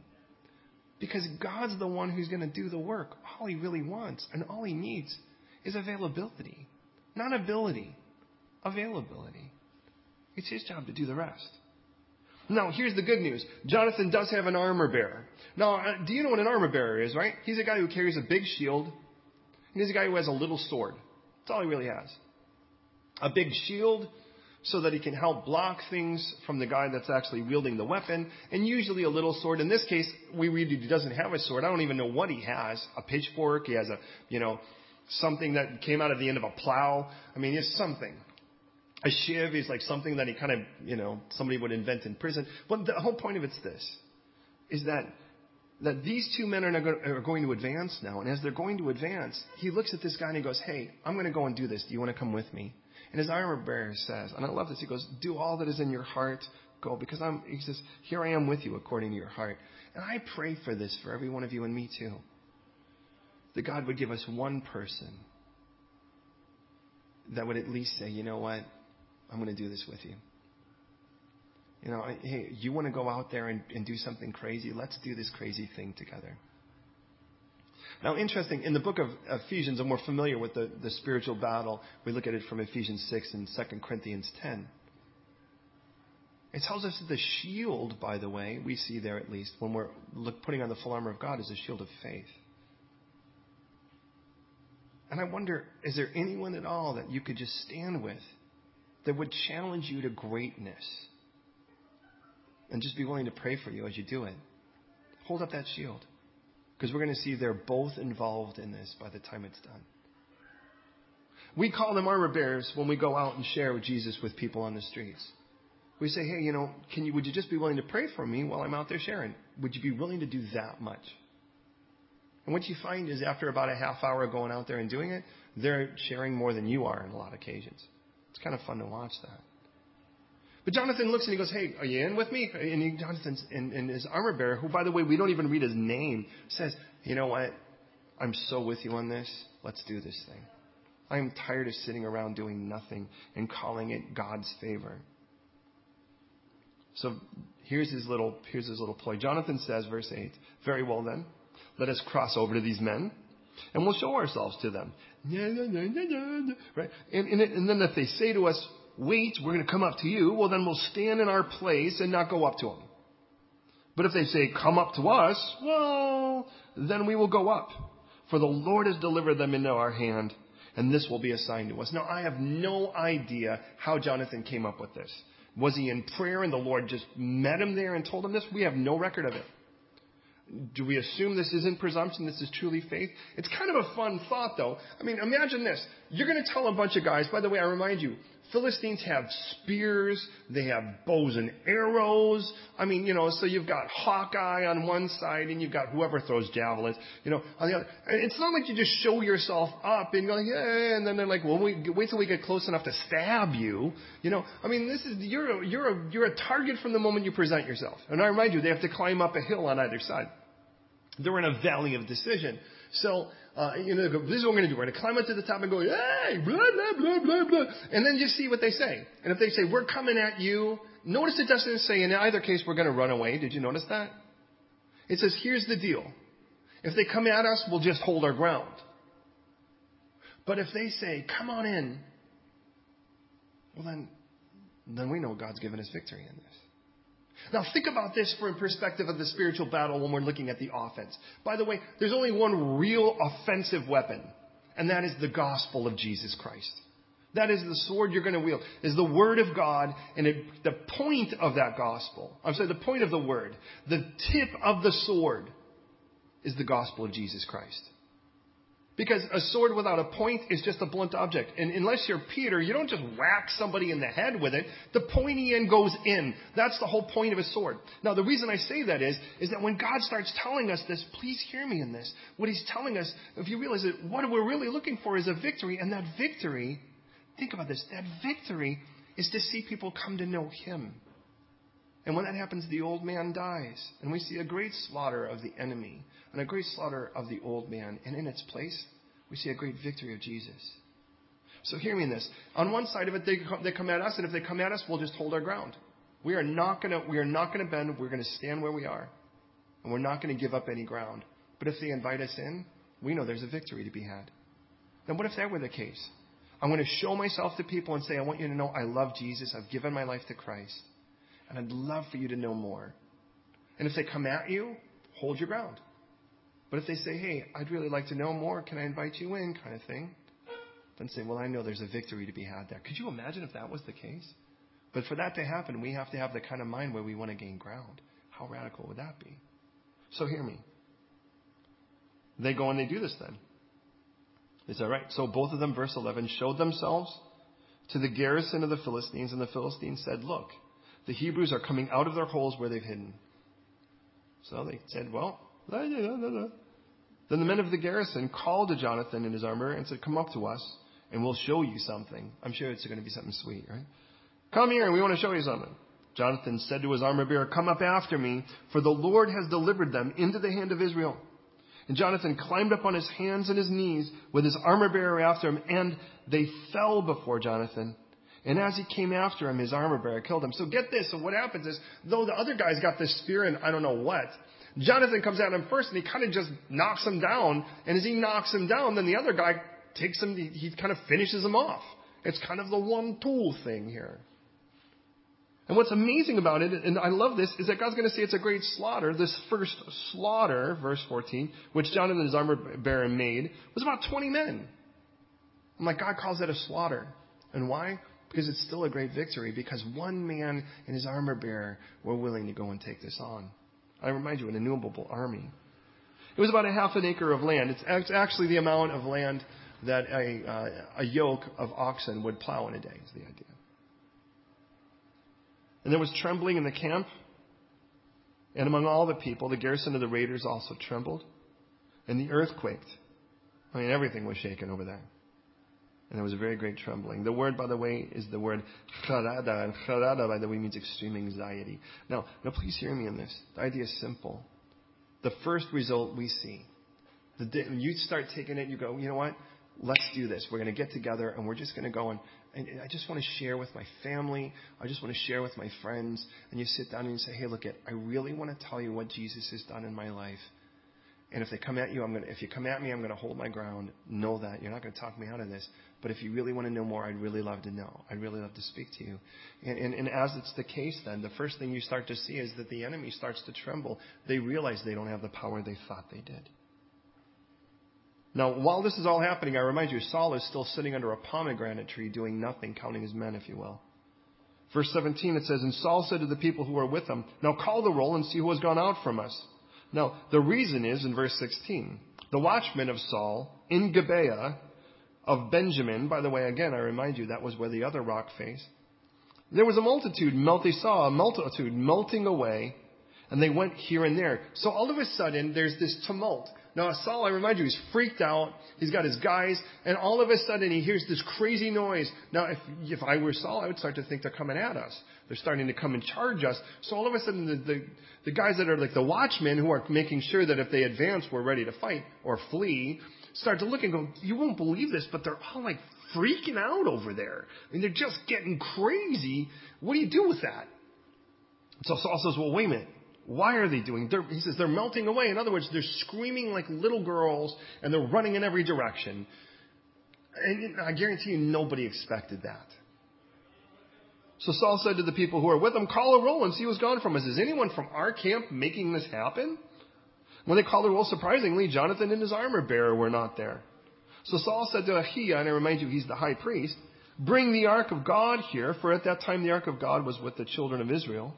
Because God's the one who's going to do the work. All he really wants and all he needs is availability. Not ability, availability. It's his job to do the rest. Now, here's the good news. Jonathan does have an armor bearer. Now, uh, do you know what an armor bearer is, right? He's a guy who carries a big shield, and he's a guy who has a little sword. That's all he really has. A big shield so that he can help block things from the guy that's actually wielding the weapon, and usually a little sword. In this case, we read he doesn't have a sword. I don't even know what he has. A pitchfork. He has a, you know, something that came out of the end of a plow. I mean, it's something. A shiv is like something that he kind of, you know, somebody would invent in prison. But the whole point of it's this, is that that these two men are, going to advance now. And as they're going to advance, he looks at this guy and he goes, Hey, I'm going to go and do this. Do you want to come with me? And his armor bearer says, and I love this, he goes, Do all that is in your heart, go, because I'm, he says, Here I am with you according to your heart. And I pray for this for every one of you and me too. That God would give us one person that would at least say, You know what? I'm going to do this with you. You know, hey, you want to go out there and, and do something crazy? Let's do this crazy thing together. Now, interesting, in the book of Ephesians, and we're familiar with the, the spiritual battle. We look at it from Ephesians 6 and 2 Corinthians 10. It tells us that the shield, by the way, we see there at least, when we're look, putting on the full armor of God, is a shield of faith. And I wonder, is there anyone at all that you could just stand with that would challenge you to greatness? And just be willing to pray for you as you do it. Hold up that shield. Because we're going to see they're both involved in this by the time it's done. We call them armor bearers when we go out and share with Jesus with people on the streets. We say, hey, you know, can you, would you just be willing to pray for me while I'm out there sharing? Would you be willing to do that much? And what you find is after about a half hour of going out there and doing it, they're sharing more than you are on a lot of occasions. It's kind of fun to watch that. But Jonathan looks and he goes, Hey, are you in with me? And he, Jonathan, and, his armor bearer, who, by the way, we don't even read his name, says, You know what? I'm so with you on this. Let's do this thing. I am tired of sitting around doing nothing and calling it God's favor. So here's his little, here's his little ploy. Jonathan says, verse 8, Very well then, let us cross over to these men and we'll show ourselves to them. Right? And, and, and then if they say to us, wait, we're going to come up to you, well, then we'll stand in our place and not go up to them. But if they say, come up to us, well, then we will go up. For the Lord has delivered them into our hand, and this will be a sign to us. Now, I have no idea how Jonathan came up with this. Was he in prayer and the Lord just met him there and told him this? We have no record of it. Do we assume this isn't presumption? This is truly faith? It's kind of a fun thought, though. I mean, imagine this. You're going to tell a bunch of guys, by the way, I remind you, Philistines have spears, they have bows and arrows. I mean, you know, so you've got Hawkeye on one side and you've got whoever throws javelins, you know, on the other. It's not like you just show yourself up and go, yeah, and then they're like, well, we, wait till we get close enough to stab you. You know, I mean, this is, you're a, you're a, you're a target from the moment you present yourself. And I remind you, they have to climb up a hill on either side. They're in a valley of decision. So, uh, you know, this is what we're going to do. We're going to climb up to the top and go, hey, blah, blah, blah, blah, blah. And then just see what they say. And if they say, we're coming at you, notice it doesn't say in either case we're going to run away. Did you notice that? It says, here's the deal. If they come at us, we'll just hold our ground. But if they say, come on in, well then, then we know God's given us victory in this. Now think about this from a perspective of the spiritual battle when we're looking at the offense. By the way, there's only one real offensive weapon, and that is the gospel of Jesus Christ. That is the sword you're going to wield, is the word of God, and it, the point of that gospel, I'm sorry, the point of the word, the tip of the sword is the gospel of Jesus Christ. Because a sword without a point is just a blunt object. And unless you're Peter, you don't just whack somebody in the head with it. The pointy end goes in. That's the whole point of a sword. Now, the reason I say that is, is that when God starts telling us this, please hear me in this. What He's telling us, if you realize that what we're really looking for is a victory, and that victory, think about this, that victory is to see people come to know Him. And when that happens, the old man dies. And we see a great slaughter of the enemy and a great slaughter of the old man. And in its place, we see a great victory of Jesus. So hear me in this. On one side of it, they, they come at us, and if they come at us, we'll just hold our ground. We are not to, we are not to bend. We're going to stand where we are. And we're not going to give up any ground. But if they invite us in, we know there's a victory to be had. Then what if that were the case? I'm going to show myself to people and say, I want you to know I love Jesus. I've given my life to Christ. And I'd love for you to know more. And if they come at you, hold your ground. But if they say, hey, I'd really like to know more, can I invite you in, kind of thing, then say, well, I know there's a victory to be had there. Could you imagine if that was the case? But for that to happen, we have to have the kind of mind where we want to gain ground. How radical would that be? So hear me. They go and they do this then. Is that right? So both of them, verse 11, showed themselves to the garrison of the Philistines, and the Philistines said, Look, the Hebrews are coming out of their holes where they've hidden. So they said, Well, then the men of the garrison called to Jonathan and his armor and said, Come up to us, and we'll show you something. I'm sure it's going to be something sweet, right? Come here, and we want to show you something. Jonathan said to his armor bearer, Come up after me, for the Lord has delivered them into the hand of Israel. And Jonathan climbed up on his hands and his knees with his armor bearer after him, and they fell before Jonathan. And as he came after him, his armor bearer killed him. So get this. So what happens is, though the other guy's got this spear and I don't know what, Jonathan comes at him first and he kind of just knocks him down. And as he knocks him down, then the other guy takes him, he, kind of finishes him off. It's kind of the one tool thing here. And what's amazing about it, and I love this, is that God's going to say it's a great slaughter. This first slaughter, verse 14, which Jonathan and his armor bearer made, was about 20 men. I'm like, God calls it a slaughter. And why? Because it's still a great victory because one man and his armor bearer were willing to go and take this on. I remind you, an innumerable army. It was about a half an acre of land. It's actually the amount of land that a, uh, a yoke of oxen would plow in a day, is the idea. And there was trembling in the camp, and among all the people, the garrison of the raiders also trembled, and the earth quaked. I mean, everything was shaken over there. And there was a very great trembling. The word, by the way, is the word charada, and charada, by the way, means extreme anxiety. Now, now please hear me in this. The idea is simple. The first result we see, the day, when you start taking it, you go, you know what? Let's do this. We're going to get together and we're just going to go and, and I just want to share with my family. I just want to share with my friends. And you sit down and you say, hey, look, it, I really want to tell you what Jesus has done in my life. And if they come at you, I'm to, if you come at me, I'm going to hold my ground. Know that. You're not going to talk me out of this. But if you really want to know more, I'd really love to know. I'd really love to speak to you. And, and, and as it's the case then, the first thing you start to see is that the enemy starts to tremble. They realize they don't have the power they thought they did. Now, while this is all happening, I remind you, Saul is still sitting under a pomegranate tree doing nothing, counting his men, if you will. Verse 17, it says, And Saul said to the people who were with him, Now call the roll and see who has gone out from us. Now, the reason is in verse 16. The watchmen of Saul in Gibeah of Benjamin, by the way, again, I remind you, that was where the other rock faced. There was a multitude, melt, they saw a multitude melting away, and they went here and there. So all of a sudden, there's this tumult. Now, Saul, I remind you, he's freaked out. He's got his guys, and all of a sudden he hears this crazy noise. Now, if, if I were Saul, I would start to think they're coming at us. They're starting to come and charge us. So all of a sudden, the, the, the guys that are like the watchmen who are making sure that if they advance, we're ready to fight or flee, start to look and go, you won't believe this, but they're all like freaking out over there. I mean, they're just getting crazy. What do you do with that? So Saul says, well, wait a minute. Why are they doing? They're, he says they're melting away. In other words, they're screaming like little girls and they're running in every direction. And I guarantee you nobody expected that. So Saul said to the people who are with him, Call a roll and see who's gone from us. Is anyone from our camp making this happen? When they called a roll, surprisingly, Jonathan and his armor bearer were not there. So Saul said to Ahiah, and I remind you, he's the high priest, Bring the ark of God here, for at that time the ark of God was with the children of Israel.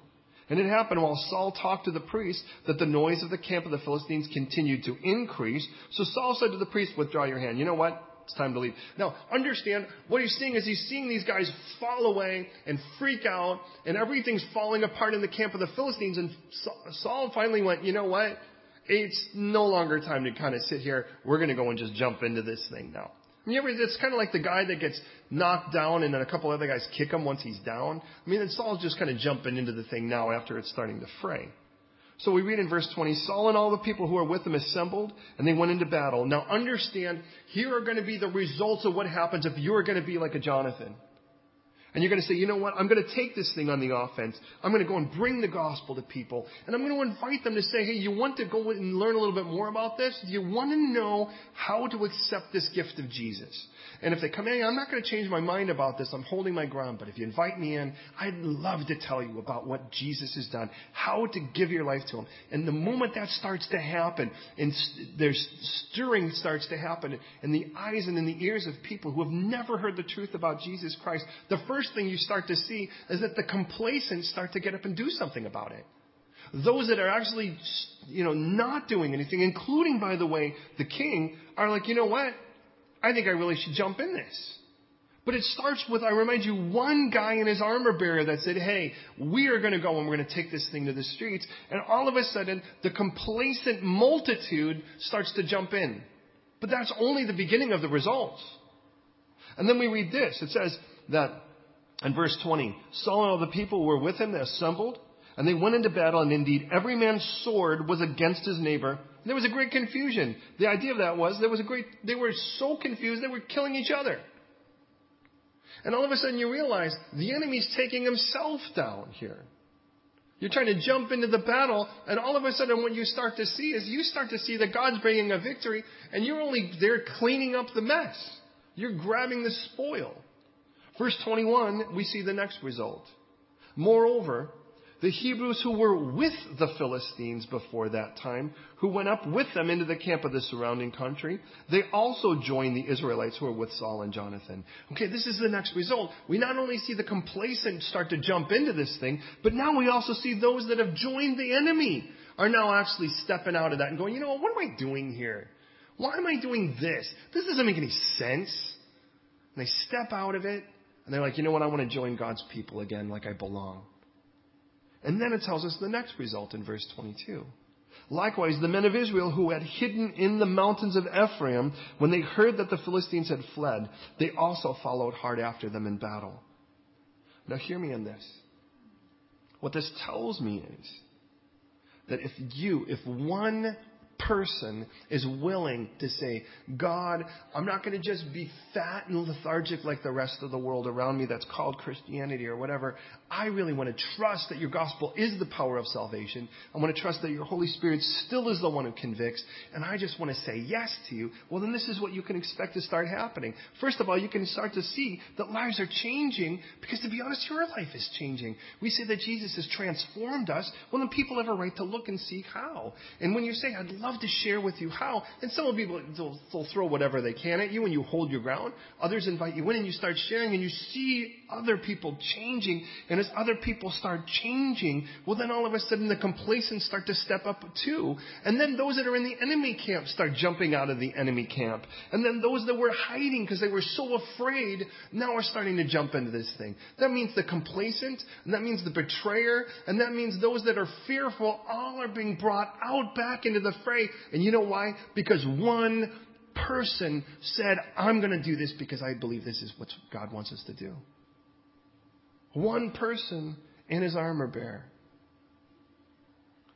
And it happened while Saul talked to the priest that the noise of the camp of the Philistines continued to increase. So Saul said to the priest, Withdraw your hand. You know what? It's time to leave. Now, understand what he's seeing is he's seeing these guys fall away and freak out, and everything's falling apart in the camp of the Philistines. And Saul finally went, you know what? It's no longer time to kind of sit here. We're going to go and just jump into this thing now. I mean, it's kind of like the guy that gets knocked down and then a couple other guys kick him once he's down. I mean, Saul's just kind of jumping into the thing now after it's starting to fray. So we read in verse 20, Saul and all the people who are with him assembled and they went into battle. Now understand, here are going to be the results of what happens if you are going to be like a Jonathan. And you're going to say, you know what? I'm going to take this thing on the offense. I'm going to go and bring the gospel to people. And I'm going to invite them to say, hey, you want to go and learn a little bit more about this? Do you want to know how to accept this gift of Jesus? And if they come in, I'm not going to change my mind about this. I'm holding my ground. But if you invite me in, I'd love to tell you about what Jesus has done, how to give your life to Him. And the moment that starts to happen, and there's stirring starts to happen in the eyes and in the ears of people who have never heard the truth about Jesus Christ, the first thing you start to see is that the complacent start to get up and do something about it those that are actually, you know, not doing anything, including, by the way, the king, are like, you know what? I think I really should jump in this. But it starts with, I remind you, one guy in his armor bearer that said, hey, we are going to go and we're going to take this thing to the streets. And all of a sudden, the complacent multitude starts to jump in. But that's only the beginning of the results. And then we read this. It says that in verse 20, Saul and all the people were with him, they assembled, and they went into battle, and indeed every man's sword was against his neighbor, there was a great confusion. The idea of that was there was a great, they were so confused they were killing each other. And all of a sudden you realize the enemy's taking himself down here. You're trying to jump into the battle, and all of a sudden what you start to see is you start to see that God's bringing a victory, and you're only there cleaning up the mess. You're grabbing the spoil. Verse 21, we see the next result. Moreover, the Hebrews who were with the Philistines before that time, who went up with them into the camp of the surrounding country, they also joined the Israelites who were with Saul and Jonathan. Okay, this is the next result. We not only see the complacent start to jump into this thing, but now we also see those that have joined the enemy are now actually stepping out of that and going, you know what, am I doing here? Why am I doing this? This doesn't make any sense. And they step out of it and they're like, you know what, I want to join God's people again like I belong. And then it tells us the next result in verse 22. Likewise, the men of Israel who had hidden in the mountains of Ephraim, when they heard that the Philistines had fled, they also followed hard after them in battle. Now hear me on this. What this tells me is that if you, if one person is willing to say, God, I'm not going to just be fat and lethargic like the rest of the world around me that's called Christianity or whatever. I really want to trust that your gospel is the power of salvation. I want to trust that your Holy Spirit still is the one who convicts. And I just want to say yes to you. Well, then this is what you can expect to start happening. First of all, you can start to see that lives are changing because to be honest, your life is changing. We say that Jesus has transformed us. Well, then people have a right to look and see how. And when you say, I'd love to share with you how. And some people, they'll, they'll throw whatever they can at you and you hold your ground. Others invite you in and you start sharing and you see other people changing. And as other people start changing, well then all of a sudden the complacent start to step up too. And then those that are in the enemy camp start jumping out of the enemy camp. And then those that were hiding because they were so afraid now are starting to jump into this thing. That means the complacent, and that means the betrayer, and that means those that are fearful all are being brought out back into the fray and you know why? Because one person said, I'm going to do this because I believe this is what God wants us to do. One person in his armor bearer.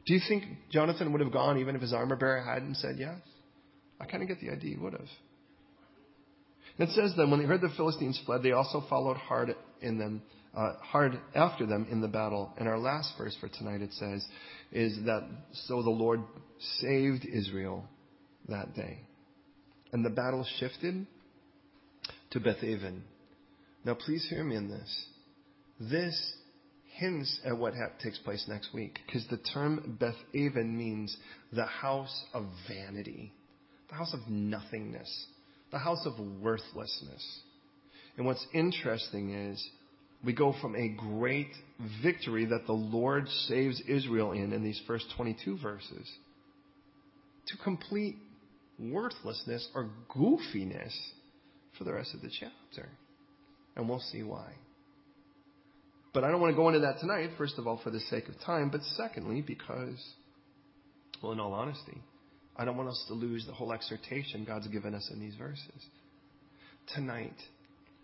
Do you think Jonathan would have gone even if his armor bearer hadn't said yes? I kind of get the idea he would have. It says then, when they heard the Philistines fled, they also followed hard in them, uh, hard after them in the battle. And our last verse for tonight it says, is that so the Lord saved Israel that day. And the battle shifted to Bethaven. Now, please hear me in this. This hints at what ha- takes place next week because the term Bethaven means the house of vanity, the house of nothingness, the house of worthlessness. And what's interesting is we go from a great victory that the Lord saves Israel in in these first 22 verses to complete worthlessness or goofiness for the rest of the chapter. And we'll see why. But I don't want to go into that tonight, first of all, for the sake of time, but secondly, because, well, in all honesty, I don't want us to lose the whole exhortation God's given us in these verses. Tonight,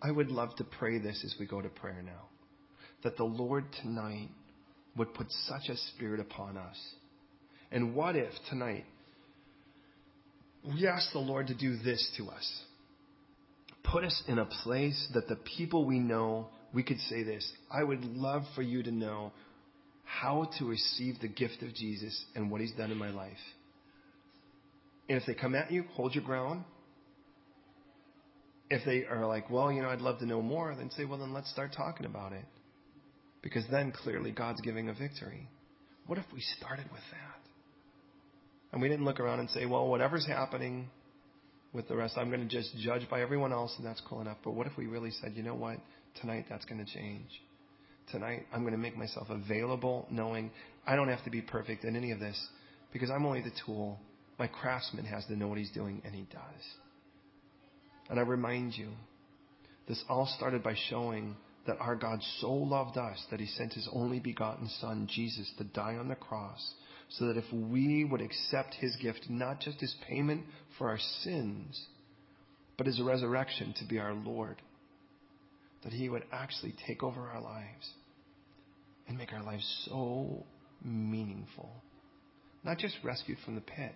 I would love to pray this as we go to prayer now. That the Lord tonight would put such a spirit upon us. And what if tonight we ask the Lord to do this to us? Put us in a place that the people we know, we could say this I would love for you to know how to receive the gift of Jesus and what he's done in my life. And if they come at you, hold your ground. If they are like, well, you know, I'd love to know more, then say, well, then let's start talking about it. Because then clearly God's giving a victory. What if we started with that? And we didn't look around and say, well, whatever's happening with the rest, I'm going to just judge by everyone else and that's cool enough. But what if we really said, you know what? Tonight that's going to change. Tonight I'm going to make myself available knowing I don't have to be perfect in any of this because I'm only the tool. My craftsman has to know what he's doing and he does. And I remind you, this all started by showing that our God so loved us that he sent his only begotten Son, Jesus, to die on the cross, so that if we would accept his gift, not just as payment for our sins, but as a resurrection to be our Lord, that he would actually take over our lives and make our lives so meaningful. Not just rescued from the pit,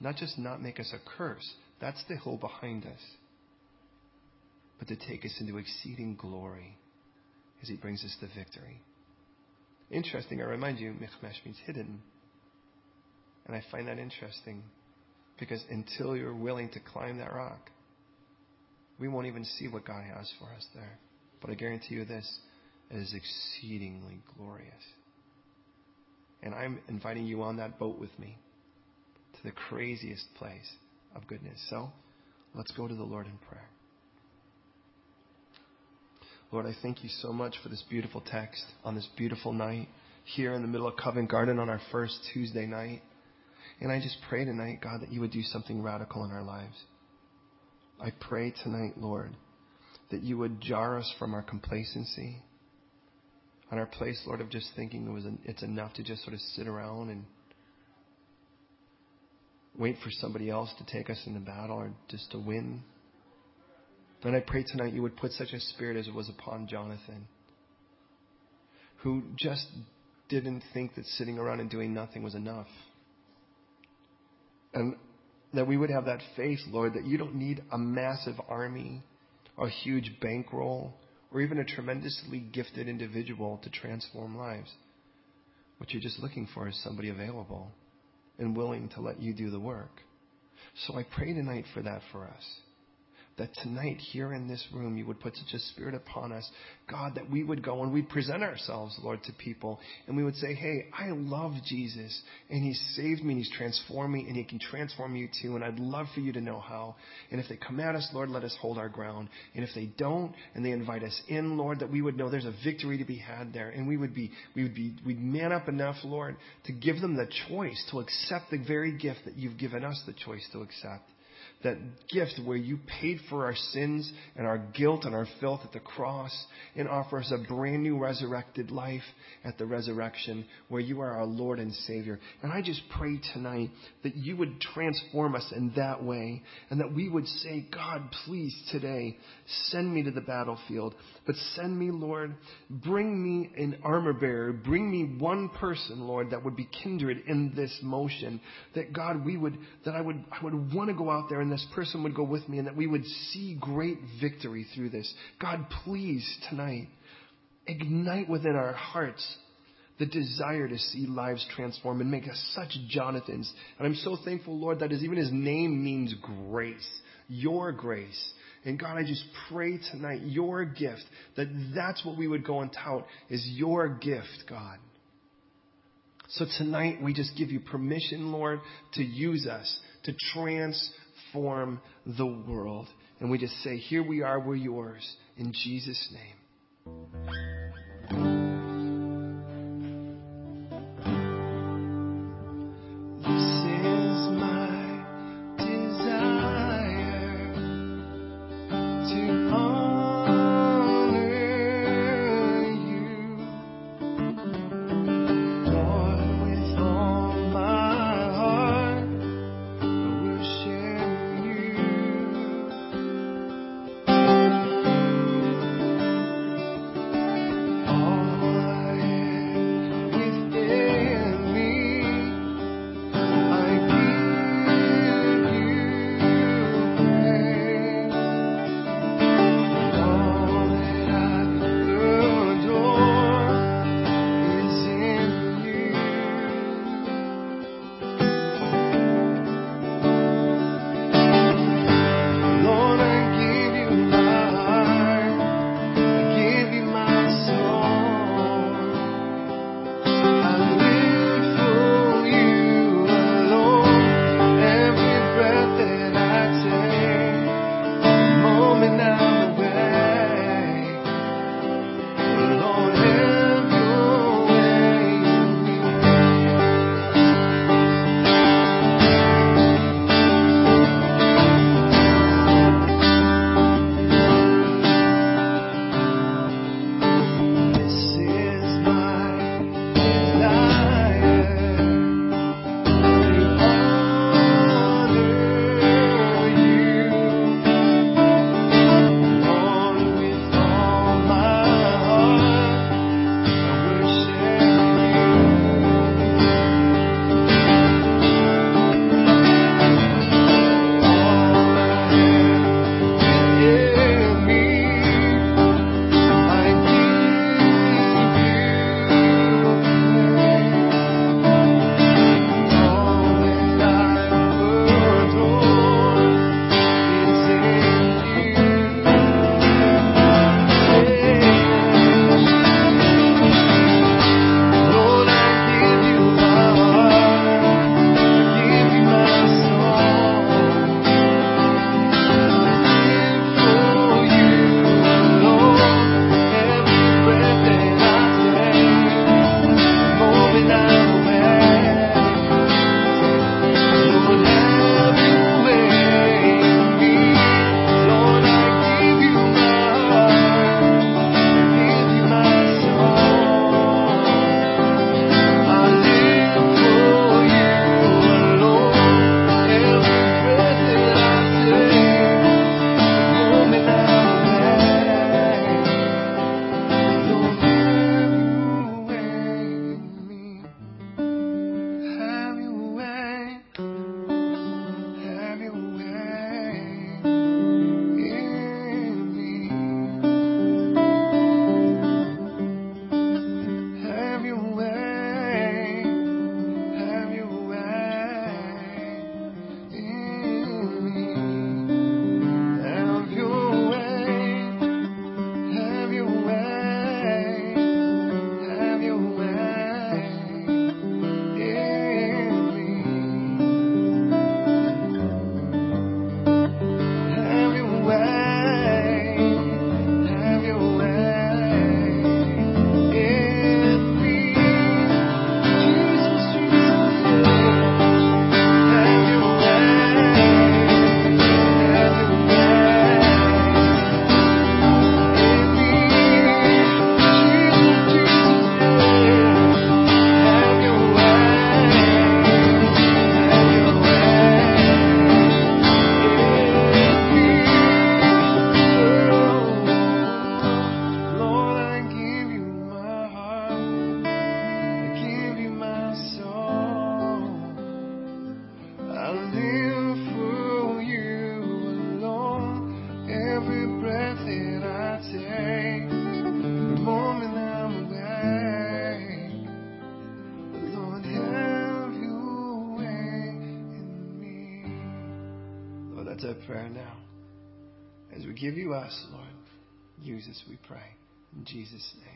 not just not make us a curse, that's the hill behind us. But to take us into exceeding glory as he brings us to victory. Interesting, I remind you, Michmash means hidden. And I find that interesting because until you're willing to climb that rock, we won't even see what God has for us there. But I guarantee you this it is exceedingly glorious. And I'm inviting you on that boat with me to the craziest place of goodness. So let's go to the Lord in prayer. Lord, I thank you so much for this beautiful text on this beautiful night here in the middle of Covent Garden on our first Tuesday night. And I just pray tonight, God, that you would do something radical in our lives. I pray tonight, Lord, that you would jar us from our complacency, on our place, Lord, of just thinking it was it's enough to just sort of sit around and wait for somebody else to take us into battle or just to win. And I pray tonight you would put such a spirit as it was upon Jonathan, who just didn't think that sitting around and doing nothing was enough. And that we would have that faith, Lord, that you don't need a massive army, a huge bankroll, or even a tremendously gifted individual to transform lives. What you're just looking for is somebody available and willing to let you do the work. So I pray tonight for that for us that tonight here in this room you would put such a spirit upon us, God, that we would go and we'd present ourselves, Lord, to people and we would say, Hey, I love Jesus and He's saved me and He's transformed me and He can transform you too. And I'd love for you to know how. And if they come at us, Lord, let us hold our ground. And if they don't and they invite us in, Lord, that we would know there's a victory to be had there. And we would be, we would be, we'd man up enough, Lord, to give them the choice to accept the very gift that you've given us the choice to accept that gift where you paid for our sins and our guilt and our filth at the cross and offer us a brand new resurrected life at the resurrection where you are our Lord and Savior. And I just pray tonight that you would transform us in that way and that we would say, God, please today send me to the battlefield, but send me, Lord, bring me an armor bearer, bring me one person, Lord, that would be kindred in this motion, that God, we would, that I would, I would want to go out there and and this person would go with me and that we would see great victory through this. God, please tonight ignite within our hearts the desire to see lives transformed and make us such Jonathans. And I'm so thankful, Lord, that even his name means grace, your grace. And God, I just pray tonight, your gift, that that's what we would go and tout is your gift, God. So tonight we just give you permission, Lord, to use us, to transform transform the world. And we just say, Here we are, we're yours. In Jesus' name. Jesus' name.